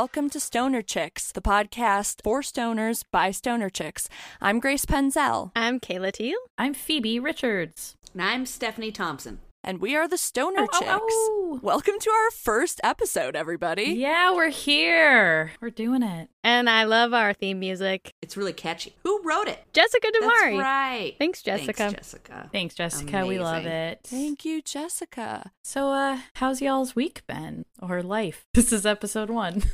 and welcome to Stoner Chicks, the podcast for stoners by stoner chicks. I'm Grace Penzel, I'm Kayla Teal. I'm Phoebe Richards. And I'm Stephanie Thompson. And we are the Stoner Oh, Chicks. oh, oh. Welcome to our first episode, everybody. Yeah, we're here. We're doing it. And I love our theme music. It's really catchy. Who wrote it? Jessica That's right. Thanks, Jessica. Thanks, Jessica. Thanks, Jessica. We love it. Thank you, Jessica. So, uh, how's y'all's week been or life? This is episode one.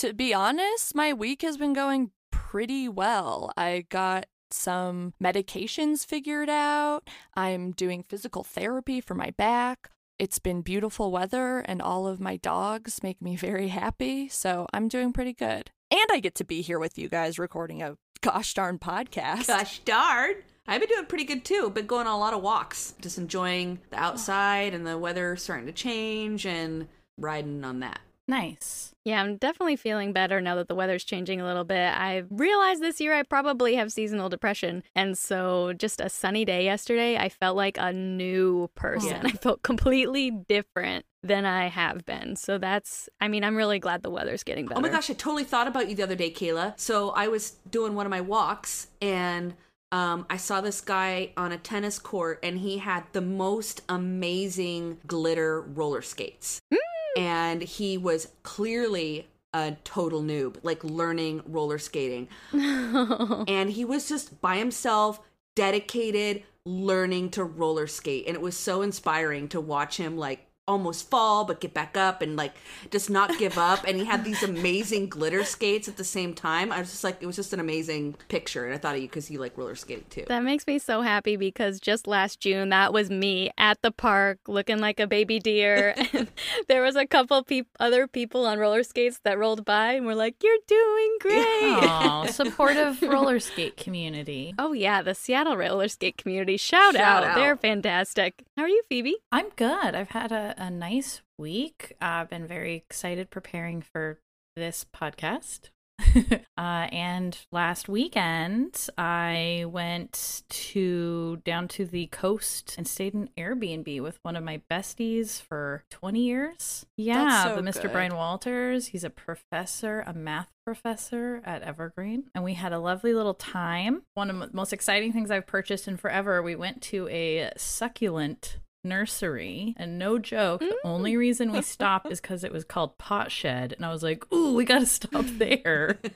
To be honest, my week has been going pretty well. I got some medications figured out. I'm doing physical therapy for my back. It's been beautiful weather, and all of my dogs make me very happy. So I'm doing pretty good. And I get to be here with you guys recording a gosh darn podcast. Gosh darn. I've been doing pretty good too. Been going on a lot of walks, just enjoying the oh. outside and the weather starting to change and riding on that. nice. Yeah, I'm definitely feeling better now that the weather's changing a little bit. I realized this year I probably have seasonal depression. And so just a sunny day yesterday, I felt like a new person. Yeah. I felt completely different than I have been. So that's, I mean, I'm really glad the weather's getting better. Oh my gosh, I totally thought about you the other day, Kayla. So I was doing one of my walks and um, I saw this guy on a tennis court and he had the most amazing glitter roller skates. And he was clearly a total noob, like learning roller skating. and he was just by himself, dedicated, learning to roller skate. And it was so inspiring to watch him like almost fall but get back up and like just not give up and he had these amazing glitter skates at the same time i was just like it was just an amazing picture and i thought of you because you like roller skating too That makes me so happy because just last June, that was me at the park looking like a baby deer. and there was a couple peop- other people on roller skates that rolled by and were like, You're doing great. Oh, supportive roller skate community. Oh, yeah, the Seattle roller skate community. Shout, Shout out. out. They're fantastic. How are you, Phoebe? I'm good. I've had a, a nice week. I've been very excited preparing for this podcast. uh, and last weekend, I went to down to the coast and stayed in Airbnb with one of my besties for 20 years. Yeah, so the Mr. good. Brian Walters. He's a professor, a math professor at Evergreen, and we had a lovely little time. One of the most exciting things I've purchased in forever. We went to a succulent nursery. And no joke the mm. only reason we stopped is because it was called pot shed. And i was like ooh we gotta stop there.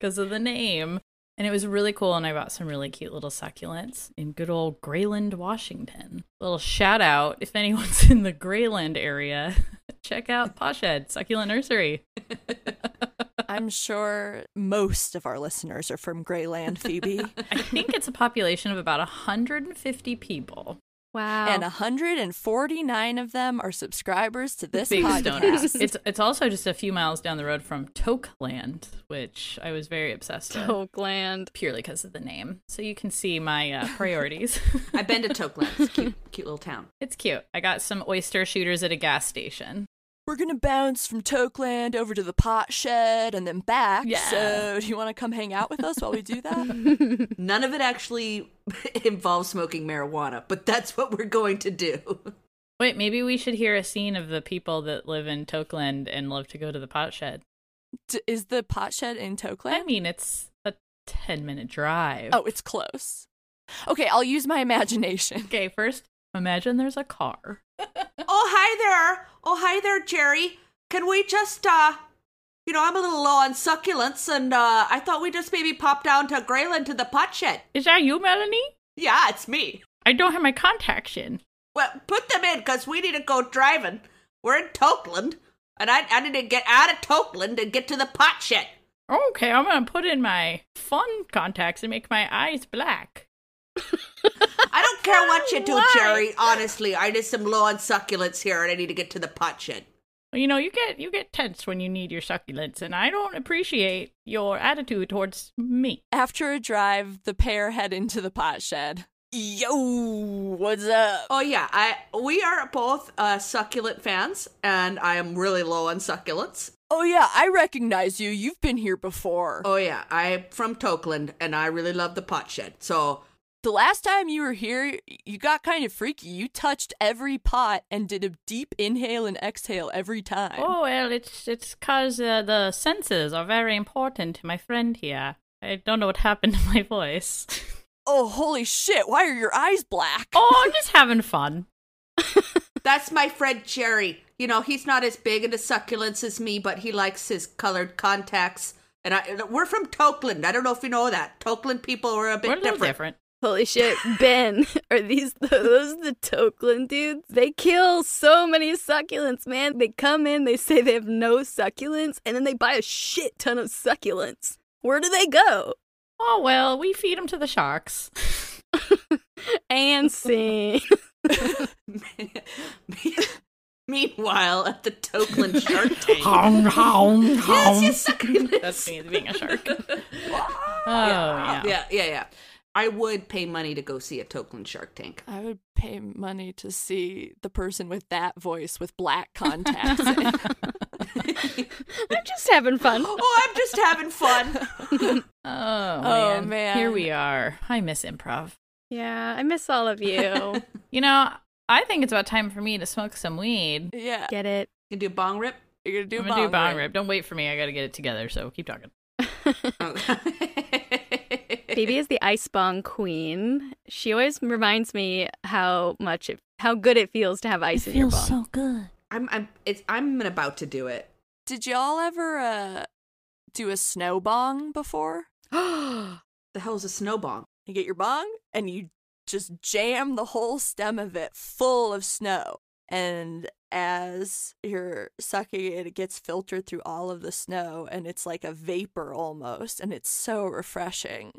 Because of the name. And it was really cool and i bought some really cute little succulents in good old grayland washington. Little shout out if anyone's in the grayland area check out pot shed succulent nursery. I'm sure most of our listeners are from Grayland, Phoebe. i think it's a population of about 150 people Wow. and 149 of them are subscribers to this big podcast. It's it's also just a few miles down the road from Tokeland, which I was very obsessed with Tokeland. purely because of the name. So you can see my uh, priorities. i've been to tokeland it's a cute, cute little town it's cute. I got some oyster shooters at a gas station. We're gonna bounce from Tokeland over to the pot shed and then back. Yeah. So, do you want to come hang out with us while we do that? none of it actually involves smoking marijuana but that's what we're going to do Wait, maybe we should hear a scene of the people that live in Tokeland and love to go to the pot shed. D- is the pot shed in Tokeland? I mean, it's a 10 minute drive. Oh, it's close. Okay, I'll use my imagination. Okay, first, imagine there's a car. Oh, hi there. Oh, hi there, Jerry. Can we just, uh, you know, I'm a little low on succulents, and uh, I thought we'd just maybe pop down to Grayland to the pot shed. Is that you, Melanie? Yeah, it's me. I don't have my contacts in. Well, put them in, because we need to go driving. We're in Tokeland, and I, I need to get out of Tokeland and get to the pot shed. Okay, I'm gonna put in my fun contacts and make my eyes black. I don't care what you do, Why? Jerry. Honestly, I just some low on succulents here, and I need to get to the pot shed. Well, You know, you get you get tense when you need your succulents, and I don't appreciate your attitude towards me. After a drive, the pair head into the pot shed. Yo, what's up? Oh yeah, I we are both uh, succulent fans, and I am really low on succulents. Oh yeah, I recognize you. You've been here before. Oh yeah, I'm from Tokeland, and I really love the pot shed. So The last time you were here, you got kind of freaky. You touched every pot and did a deep inhale and exhale every time. Oh well, it's it's cause uh, the senses are very important to my friend here. I don't know what happened to my voice. Oh, holy shit! Why are your eyes black? oh, I'm just having fun. That's my friend Jerry. You know, he's not as big into succulents as me, but he likes his colored contacts. And I, we're from Tokeland. I don't know if you know that. Tokeland people are a bit We're a different. different. Holy shit, Ben, are these those the Tokeland dudes? They kill so many succulents, man. They come in, they say they have no succulents, and then they buy a shit ton of succulents. Where do they go? Oh well, we feed them to the sharks. And sing. Meanwhile, at the Tokeland Shark Tank. Hong hong yes, yes, succulents. That's me being a shark. oh yeah. yeah. yeah, yeah, yeah. I would pay money to go see a Tokeland Shark Tank. I would pay money to see the person with that voice with black contacts. I'm just having fun. Oh, I'm just having fun. Oh, Oh, man. man. Here we are. I miss improv. Yeah, I miss all of you. You know, I think it's about time for me to smoke some weed. yeah, Get it? You can do a bong rip. you're gonna do I'm a gonna do bong bong rip. rip. Don't wait for me. I gotta get it together. So keep talking. Oh. Phoebe is the ice bong queen. She always reminds me how much it, how good it feels to have ice in your bong. Feels so good. I'm I'm it's I'm about to do it. Did y'all ever uh do a snow bong before? The hell's a snow bong? You get your bong and you just jam the whole stem of it full of snow. And as you're sucking it, it gets filtered through all of the snow and it's like a vapor almost. And it's so refreshing.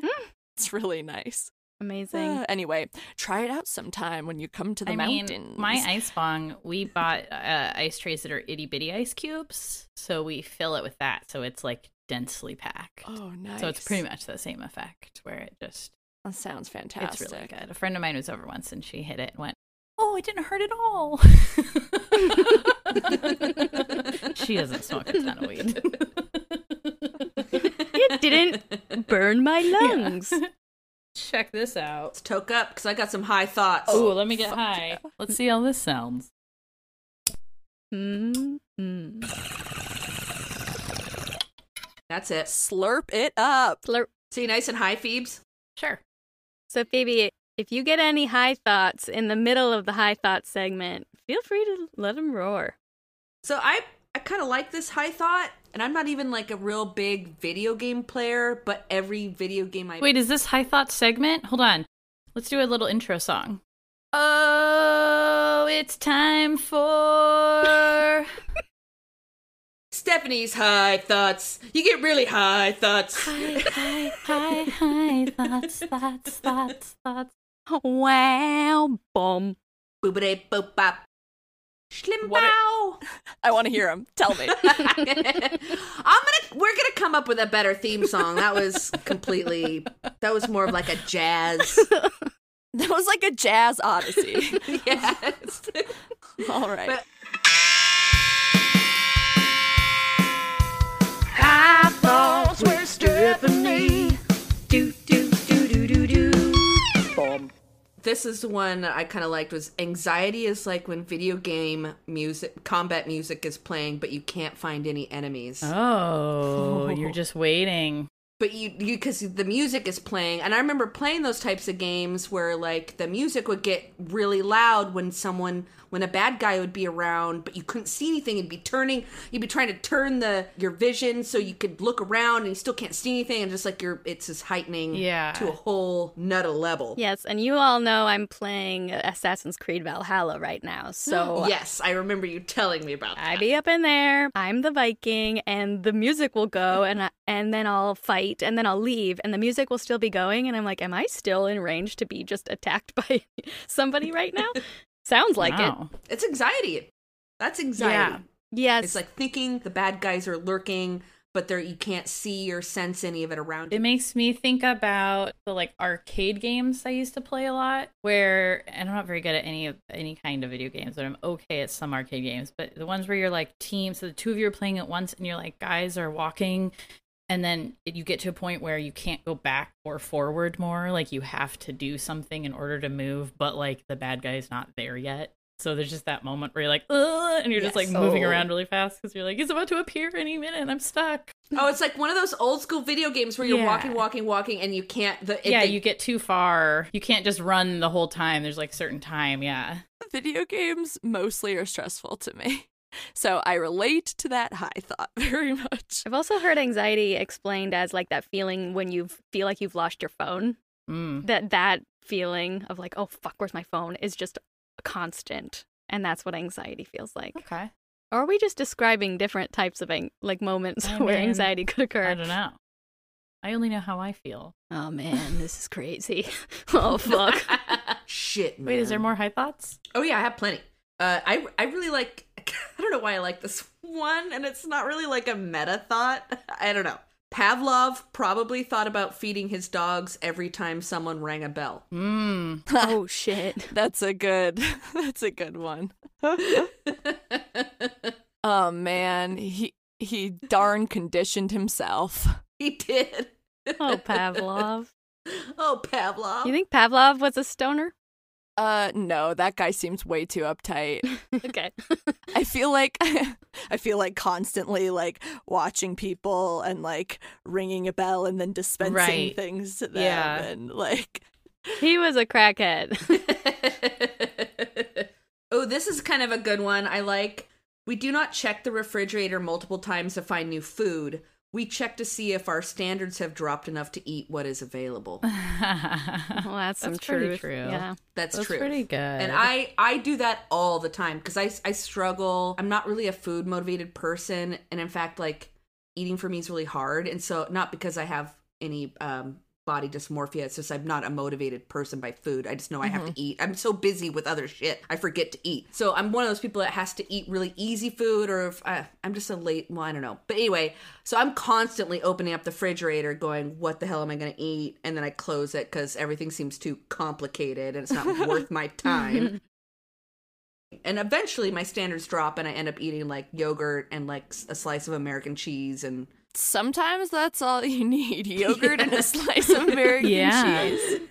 it's really nice. Amazing. Uh, anyway, try it out sometime when you come to the I mountains. mean, my ice bong, we bought uh, ice trays that are itty bitty ice cubes. So we fill it with that. So it's like densely packed. Oh, nice. So it's pretty much the same effect where it just, That sounds fantastic. it's really good. A friend of mine was over once and she hit it and went, Oh, it didn't hurt at all. she doesn't smoke a ton of weed. it didn't burn my lungs. Check this out. Let's toke up because I got some high thoughts. Oh, let me get high. Let's see how this sounds. mm That's it. Slurp it up. Slurp. See, nice and high, Phoebes. Sure. So, Phoebe, if you get any high thoughts in the middle of the high thoughts segment, feel free to let them roar. So I I kind of like this high thought, and I'm not even like a real big video game player, but every video game I Wait, is this High Thoughts segment? Hold on. Let's do a little intro song. Oh, it's time for. Stephanie's high thoughts. You get really high thoughts. high, high, high, high thoughts, thoughts, thoughts, thoughts. Wow, bomb. Boobity boop bop. Schlim What a- bow. I want to hear him. Tell me. I'm gonna we're gonna come up with a better theme song. That was completely that was more of like a jazz. that was like a jazz odyssey. yes. All right. But- this is the one that I kind of liked was anxiety is like when video game music combat music is playing but you can't find any enemies. Oh, you're just waiting. but you you because the music is playing and i remember playing those types of games where like the music would get really loud when someone when a bad guy would be around but you couldn't see anything you'd be turning you'd be trying to turn the your vision so you could look around and you still can't see anything and just like you're it's just heightening Yeah. to a whole nutta level Yes, and you all know I'm playing Assassin's Creed Valhalla right now, so yes i remember you telling me about that I be up in there. I'm the Viking, and the music will go, and I, and then I'll fight, and then I'll leave, and the music will still be going, and I'm like, am I still in range to be just attacked by somebody right now? Sounds like it. It's anxiety that's anxiety Yeah. Yes. it's like thinking the bad guys are lurking but they're you can't see or sense any of it around you It makes me think about the like arcade games I used to play a lot, where and I'm not very good at any of any kind of video games, but I'm okay at some arcade games. But the ones where you're like teams, so the two of you are playing at once, and you're like guys are walking and then you get to a point where you can't go back or forward more like you have to do something in order to move but like the bad guy's not there yet so there's just that moment where you're like Ugh, and you're just like Yes. moving Oh. around really fast because you're like he's about to appear any minute and i'm stuck Oh, it's like one of those old school video games where you're Yeah. walking, walking, walking, and you can't. The, it- yeah they- you get too far you can't just run the whole time there's like certain time yeah Video games mostly are stressful to me. So I relate to that high thought very much. I've also heard anxiety explained as like that feeling when you feel like you've lost your phone. mm. That that feeling of like, oh fuck, where's my phone? Is just constant, and that's what anxiety feels like. okay Or are we just describing different types of ang- like moments I where mean, anxiety could occur? i don't know i only know how i feel Oh man, this is crazy. oh fuck. Shit, man. wait is there more high thoughts Oh yeah, I have plenty. Uh, I I really like. I don't know why I like this one, and it's not really like a meta thought. I don't know. Pavlov probably thought about feeding his dogs every time someone rang a bell. mm. oh shit. That's a good that's a good one. oh man, he he darn conditioned himself. he did. Oh Pavlov. Oh Pavlov. You think Pavlov was a stoner? Uh no, that guy seems way too uptight. okay. I feel like I feel like constantly like watching people and like ringing a bell and then dispensing Right. things to them Yeah. and like He was a crackhead. oh, this is kind of a good one. I like. We do not check the refrigerator multiple times to find new food. We check to see if our standards have dropped enough to eat what is available. well, that's some That's pretty truth. true. Yeah. That's, That's true. pretty good. And I I do that all the time because I I struggle. I'm not really a food motivated person, and in fact, like eating for me is really hard. And so not because I have any um body dysmorphia, it's just I'm not a motivated person by food. I just know I have to eat. I'm so busy with other shit, I forget to eat. So I'm one of those people that has to eat really easy food, or if uh, I'm just a late. Well, I don't know. But anyway, so I'm constantly opening up the refrigerator, going, "What the hell am I going to eat?" And then I close it because everything seems too complicated and it's not worth my time. And eventually my standards drop and I end up eating like yogurt and like a slice of American cheese and sometimes that's all you need. Yogurt and a slice of American Yeah. cheese.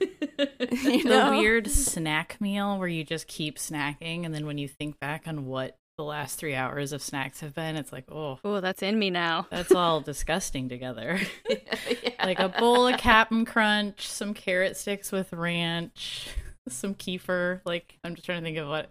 You the weird snack meal where you just keep snacking and then when you think back on what the last three hours of snacks have been it's like oh Oh, that's in me now. that's all disgusting together like a bowl of Cap'n crunch some carrot sticks with ranch some kefir like i'm just trying to think of what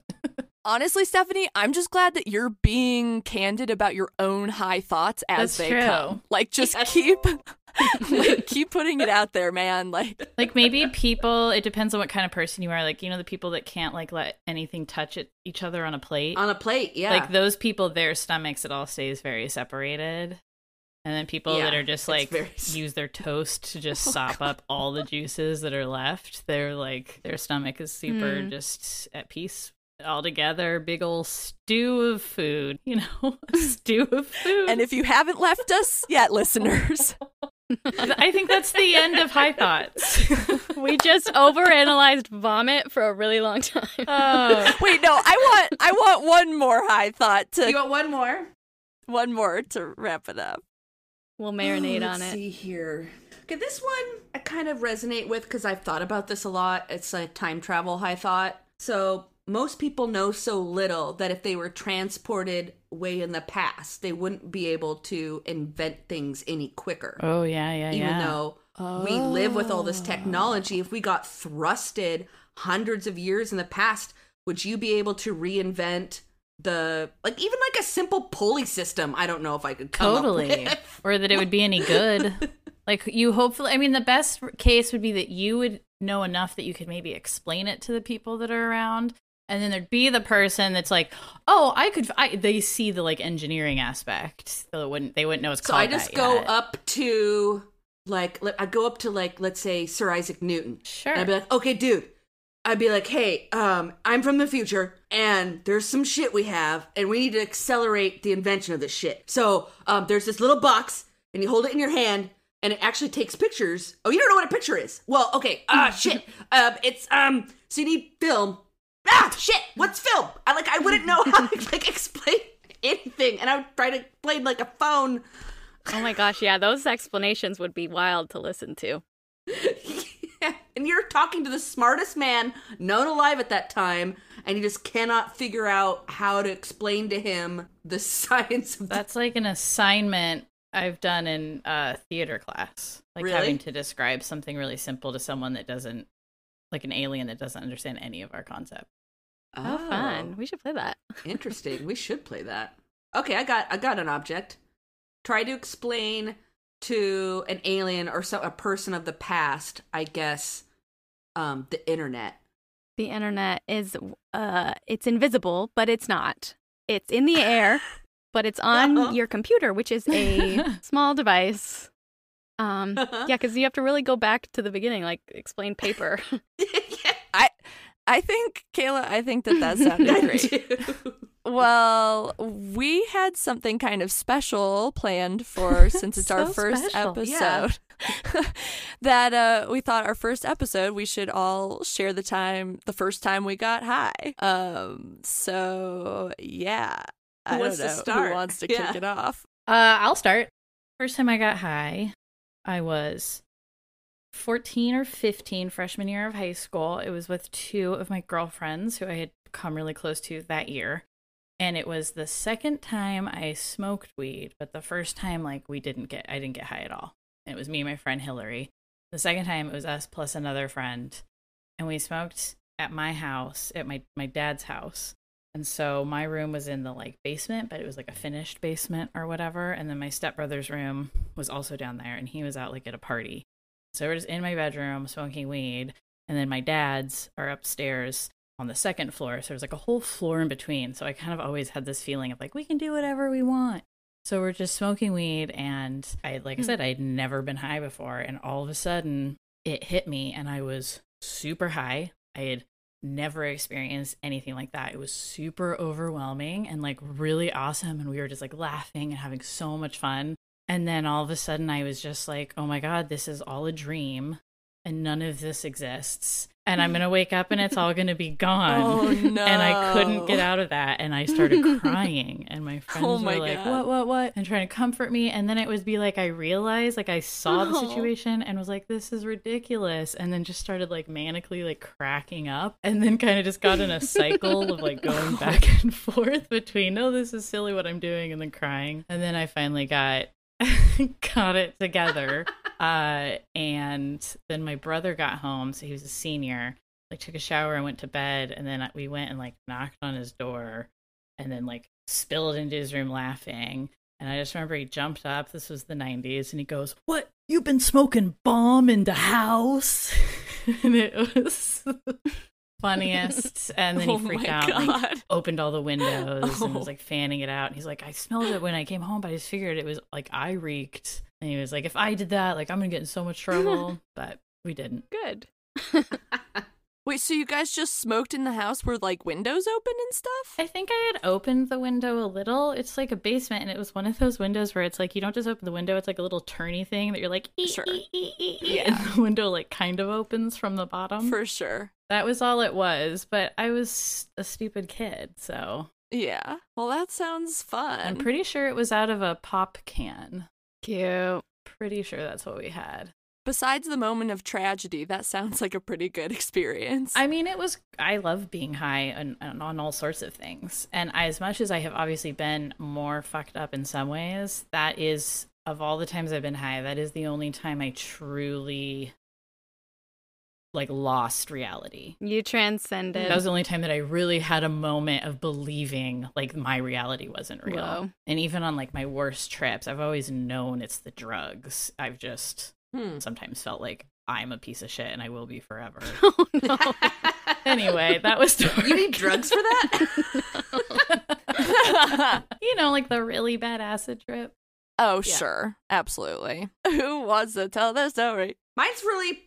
Honestly, Stephanie, I'm just glad that you're being candid about your own high thoughts as That's they true. come. Like, just Yes. keep, like, keep putting it out there, man. Like, like maybe people it depends on what kind of person you are like you know the people that can't like let anything touch it, each other on a plate on a plate. Yeah. like those people their stomachs it all stays very separated and then people that are just like very- use their toast to just Oh, sop up all the juices that are left they're like their stomach is super Hmm. just at peace all together big old stew of food you know stew of food and if you haven't left us yet, listeners, i think that's the end of high thoughts We just overanalyzed vomit for a really long time. oh wait, no, I want, I want one more high thought to, you want one more? one more to wrap it up. we'll marinate Oh, on let's it. See here. Okay, this one I kind of resonate with because I've thought about this a lot. It's a time travel high thought. So most people know so little that if they were transported way in the past, they wouldn't be able to invent things any quicker. oh yeah yeah Even yeah though we live with all this technology, if we got thrusted hundreds of years in the past, would you be able to reinvent the like even like a simple pulley system? I don't know if I could totally or that it would be any good like you hopefully i mean the best case would be that you would know enough that you could maybe explain it to the people that are around and then there'd be the person that's like oh i could I, they see the like engineering aspect so it wouldn't they wouldn't know it's So called So I just go yet. up to like let- I go up to like let's say Sir Isaac Newton. sure And I'd be like, okay, dude. I'd be like, hey, um, I'm from the future, and there's some shit we have, and we need to accelerate the invention of this shit. So, um, there's this little box, and you hold it in your hand, and it actually takes pictures. Oh, you don't know what a picture is? Well, okay, ah, shit. Um, it's um, so you need film. Shit. What's film? I like, I wouldn't know how to like explain anything, and I would try to explain like a phone Oh my gosh, yeah, those explanations would be wild to listen to. yeah. And you're talking to the smartest man known alive at that time, and you just cannot figure out how to explain to him the science of That's like an assignment I've done in uh, theater class. Like Really? having to describe something really simple to someone that doesn't, like an alien that doesn't understand any of our concept. Oh, fun. We should play that. Interesting. We should play that. Okay, I got I got an object. Try to explain to an alien or so a person of the past, I guess, um, the internet. The internet is uh it's invisible, but it's not. It's in the air, but it's on Uh-huh. your computer, which is a small device. Um yeah, cuz you have to really go back to the beginning like explain paper. I I think Kayla, I think that that sounded great. Well, we had something kind of special planned for since it's our first special, yeah. episode. that uh we thought our first episode we should all share the time the first time we got high. Um so yeah. I Who wants don't to start? who wants to Yeah. kick it off. Uh, I'll start. First time I got high, I was 14 or 15, freshman year of high school. It was with two of my girlfriends who I had come really close to that year. And it was the second time I smoked weed, but the first time, like, we didn't get, I didn't get high at all. And it was me and my friend Hillary. The second time, it was us plus another friend. And we smoked at my house, at my, my dad's house. And so my room was in the like basement, but it was like a finished basement or whatever. And then my stepbrother's room was also down there, and he was out like at a party. So we're just in my bedroom smoking weed, and then my dad's are upstairs on the second floor. So there's like a whole floor in between. So I kind of always had this feeling of like we can do whatever we want. So we're just smoking weed, and I like I hmm. said, I'd never been high before, and all of a sudden it hit me, and I was super high. I had never experienced anything like that. It was super overwhelming and like really awesome. And we were just like laughing and having so much fun. And then all of a sudden, I was just like, oh my God, this is all a dream and none of this exists. And I'm going to wake up and it's all going to be gone. Oh, no. and I couldn't get out of that. And I started crying. And my oh friends Oh my were like, God. what, what, what? And trying to comfort me. And then it would be like, I realized, like, I saw the Oh. situation and was like, this is ridiculous. And then just started like manically like cracking up. And then kind of just got in a cycle of like going back and forth between, oh, this is silly what I'm doing, and then crying. And then I finally got. got it together. Uh and then my brother got home so he was a senior like took a shower and went to bed and then we went and like knocked on his door and then like spilled into his room laughing. And i just remember he jumped up this was the 90s and he goes what? You've been smoking bomb in the house? And it was funniest and then he oh freaked my out God. like opened all the windows and Oh. was like fanning it out and he's like i smelled it when i came home but i just figured it was like i reeked and he was like if i did that like i'm gonna get in so much trouble but we didn't Good. Wait, so you guys just smoked in the house where like windows open and stuff? I think I had opened the window a little. It's like a basement, and it was one of those windows where it's like you don't just open the window; it's like a little turny thing that you're like, ee, Sure. ee, ee, ee, ee, Yeah. and the window like kind of opens from the bottom. For sure. That was all it was, but I was a stupid kid, so Yeah. Well, that sounds fun. I'm pretty sure it was out of a pop can. Cute. Pretty sure that's what we had. Besides the moment of tragedy, that sounds like a pretty good experience. I mean, it was. I love being high on, on, on all sorts of things, and as much as I have obviously been more fucked up in some ways, that is of all the times I've been high, that is the only time I truly like lost reality. You transcended. That was the only time that I really had a moment of believing like my reality wasn't real. Whoa. And even on like my worst trips, I've always known it's the drugs. I've just Hmm. sometimes felt like I'm a piece of shit and I will be forever. oh no. anyway, that was you need drugs for that? you know, like the really bad acid trip. oh, Yeah. sure. Absolutely. Who wants to tell their story? Mine's really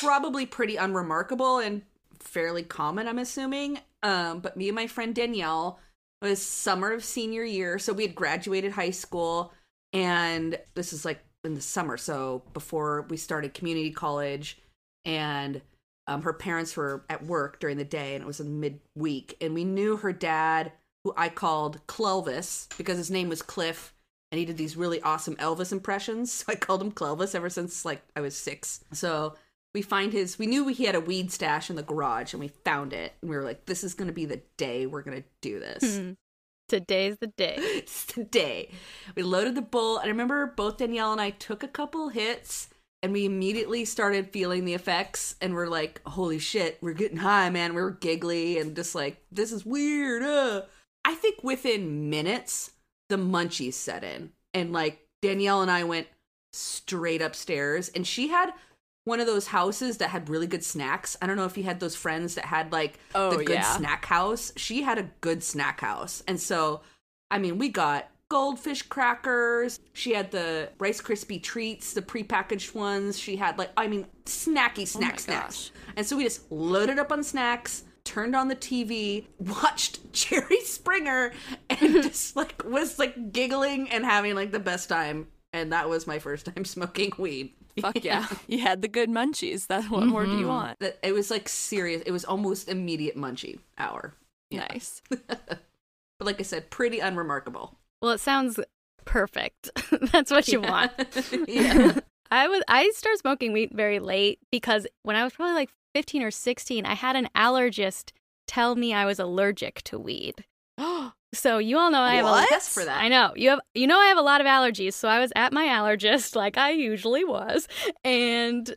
probably pretty unremarkable and fairly common, I'm assuming. Um, but me and my friend Danielle was summer of senior year, so we had graduated high school, and this is like in the summer, so before we started community college, and um, her parents were at work during the day, and it was in midweek, and we knew her dad, who I called Clelvis because his name was Cliff, and he did these really awesome Elvis impressions. So I called him Clelvis ever since like I was six. So we find his we knew he had a weed stash in the garage and we found it and we were like this is going to be the day we're going to do this. Today's the day. it's the day we loaded the bowl and i remember both danielle and i took a couple hits and we immediately started feeling the effects and we're like holy shit we're getting high man we were giggly and just like this is weird uh. i think within minutes the munchies set in and like danielle and i went straight upstairs and she had one of those houses that had really good snacks. I don't know if you had those friends that had like Oh, the good yeah. snack house. She had a good snack house. And so, I mean, we got goldfish crackers. She had the Rice Krispie treats, the prepackaged ones. She had like, I mean, snacky oh snack my snacks. And so we just loaded up on snacks, turned on the TV, watched Jerry Springer, and just like was like giggling and having like the best time. And that was my first time smoking weed. Fuck yeah. You had the good munchies. That what more do you mm-hmm. want? It was like serious. It was almost immediate munchie hour. Yeah. Nice. But like I said, pretty unremarkable. Well, it sounds perfect. That's what you want. yeah. I was I started smoking weed very late because when I was probably like 15 or 16, I had an allergist tell me I was allergic to weed. So you all know I have What? a Test for that. I know. You have you know I have a lot of allergies, so I was at my allergist like I usually was, and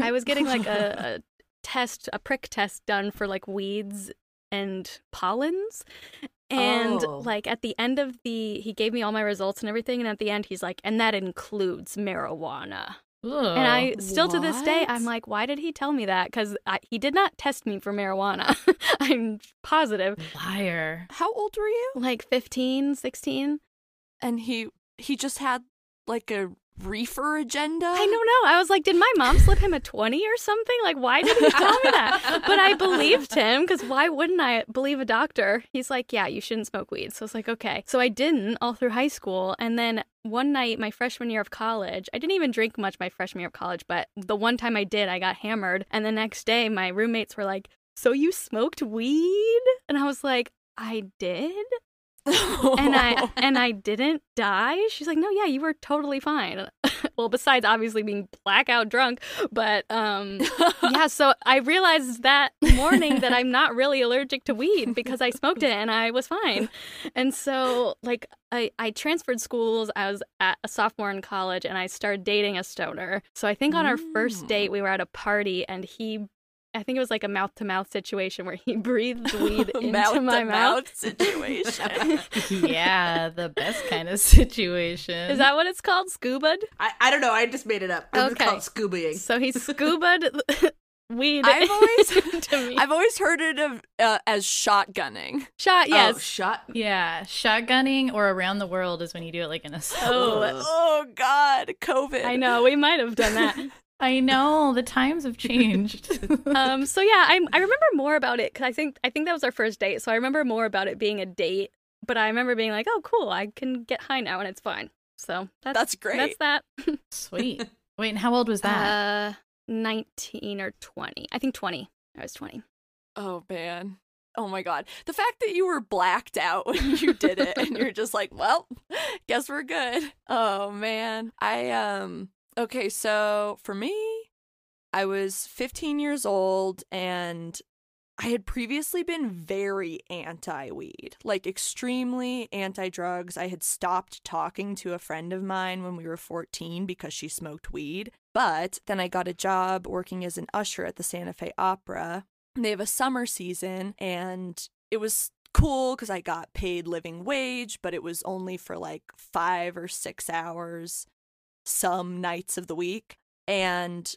I was getting like a, a test, a prick test done for like weeds and pollens. And Oh. like at the end of the, he gave me all my results and everything. And at the end, he's like, and that includes marijuana. And I still to this day. I'm like, why did he tell me that? Because he did not test me for marijuana. I'm positive. liar. How old were you? Like 15, 16. And he he just had like a reefer agenda. I don't know. I was like, did my mom slip him a 20 or something? Like, why did he tell me that? But I believed him because why wouldn't I believe a doctor? He's like, yeah, you shouldn't smoke weed. So I was like, okay. So I didn't all through high school. And then one night, my freshman year of college, I didn't even drink much my freshman year of college, but the one time I did, I got hammered. And the next day, my roommates were like, so you smoked weed? And I was like, I did and I and I didn't die. She's like, "No, yeah, you were totally fine." well, besides obviously being blackout drunk, but um yeah, so I realized that morning that I'm not really allergic to weed because I smoked it and I was fine. And so like I, I transferred schools. I was at a sophomore in college and I started dating a stoner. So I think on our first Mm. date we were at a party and he I think it was like a mouth to mouth situation where he breathed weed into mouth my to mouth. mouth situation. yeah, the best kind of situation. Is that what it's called? Scuba? I, I don't know. I just made it up. It was Okay. called scubaing. So he scuba weed I've always to me. I've always heard it of uh, as shotgunning. Shot, Oh, yes. shot. Yeah, shotgunning or around the world is when you do it like in a. Oh, Oh God, COVID. I know. We might have done that. I know the times have changed. um. So yeah, I I remember more about it because I think I think that was our first date. So I remember more about it being a date. But I remember being like, oh, cool, I can get high now and it's fine. So that's That's great. That's that. Sweet. Wait, and how old was that? Uh, nineteen or twenty. I think twenty. I was twenty. Oh man. Oh my god. The fact that you were blacked out when you did it and you're just like, well, guess we're good. Oh man. I um okay, so for me, I was 15 years old and I had previously been very anti weed, like extremely anti drugs. I had stopped talking to a friend of mine when we were 14 because she smoked weed. But then I got a job working as an usher at the Santa Fe Opera. They have a summer season, and it was cool because I got paid living wage, but it was only for like five or six hours some nights of the week. And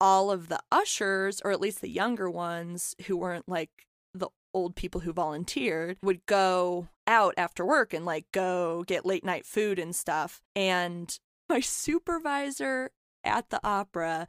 all of the ushers, or at least the younger ones who weren't like the old people who volunteered, would go out after work and like go get late night food and stuff. And my supervisor at the opera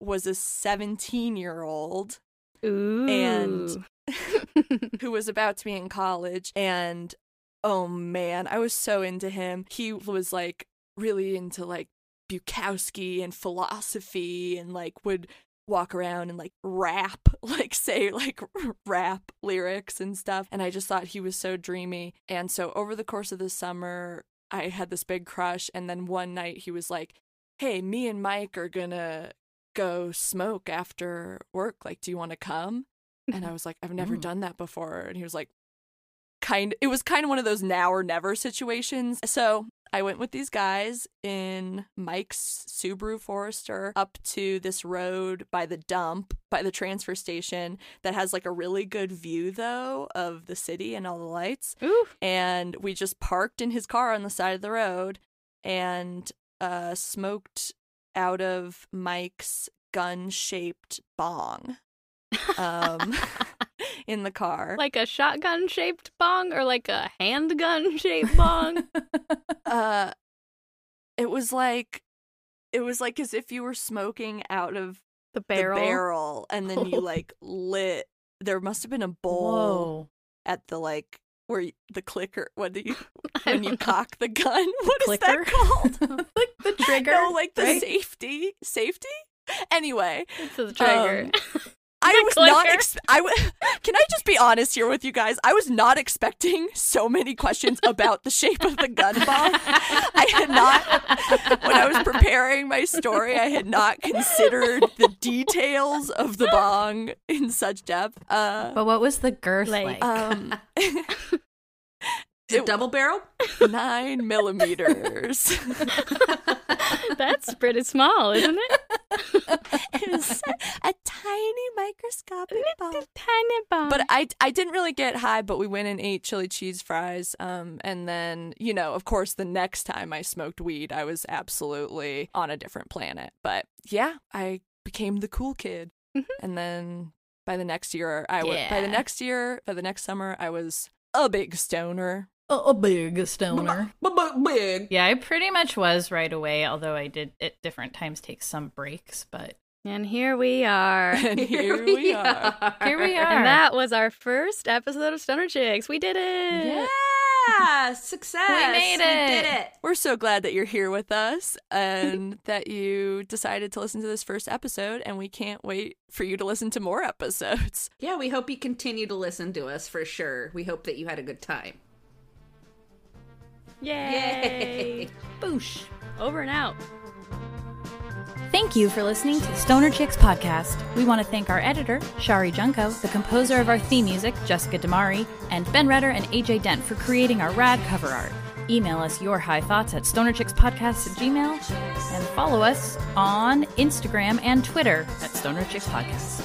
was a 17 year old Ooh. And- who was about to be in college and oh man i was so into him he was like really into like bukowski and philosophy and like would walk around and like rap like say like rap lyrics and stuff and i just thought he was so dreamy and so over the course of the summer I had this big crush. And then one night he was like, Hey, me and Mike are gonna go smoke after work. Like, do you want to come? And I was like, I've never Ooh. done that before. And he was like, kind it was kind of one of those now or never situations. So I went with these guys in Mike's Subaru Forester up to this road by the dump, by the transfer station that has like a really good view though of the city and all the lights. Ooh. And we just parked in his car on the side of the road and uh smoked out of Mike's gun-shaped bong. Um in the car. Like a shotgun shaped bong or like a handgun shaped bong? uh it was like it was like as if you were smoking out of The barrel. the barrel and then you like lit there must have been a bowl Whoa. at the like where y- the clicker what do you when you know. cock the gun what is Clicker? that called like the trigger. no like the right? safety safety anyway It's the trigger. Um, I was not. clicker? Ex- I w- Can I just be honest here with you guys? I was not expecting so many questions about the shape of the gun bong. I had not, when I was preparing my story, I had not considered the details of the bong in such depth. Uh, But what was the girth Like, like? um, Is it double barrel? nine millimeters. That's pretty small, isn't it? it was a tiny microscopic bong. Tiny bomb. But I I didn't really get high, but we went and ate chili cheese fries. Um, and then you know, of course, the next time I smoked weed, I was absolutely on a different planet. But yeah, I became the cool kid. Mhm. And then by the next year, I was by the next year, by the next summer, I was a big stoner. A, a big stoner. B- Big. Yeah, I pretty much was right away, although I did at different times take some breaks, but and here we are. And here we are. here we are. And that was our first episode of Stoner Chicks. We did it. Yeah, success. We made it. We did it. it. We're so glad that you're here with us and that you decided to listen to this first episode. And we can't wait for you to listen to more episodes. Yeah, we hope you continue to listen to us for sure. We hope that you had a good time. Yay. Boosh. Over and out. Thank you for listening to Stoner Chicks Podcast. We want to thank our editor, Shari Junko, the composer of our theme music, Jessica Damari, and Ben Redder and AJ Dent for creating our rad cover art. Email us your high thoughts at stonerchickspodcast at gmail and follow us on Instagram and Twitter at Stoner Chicks Podcast.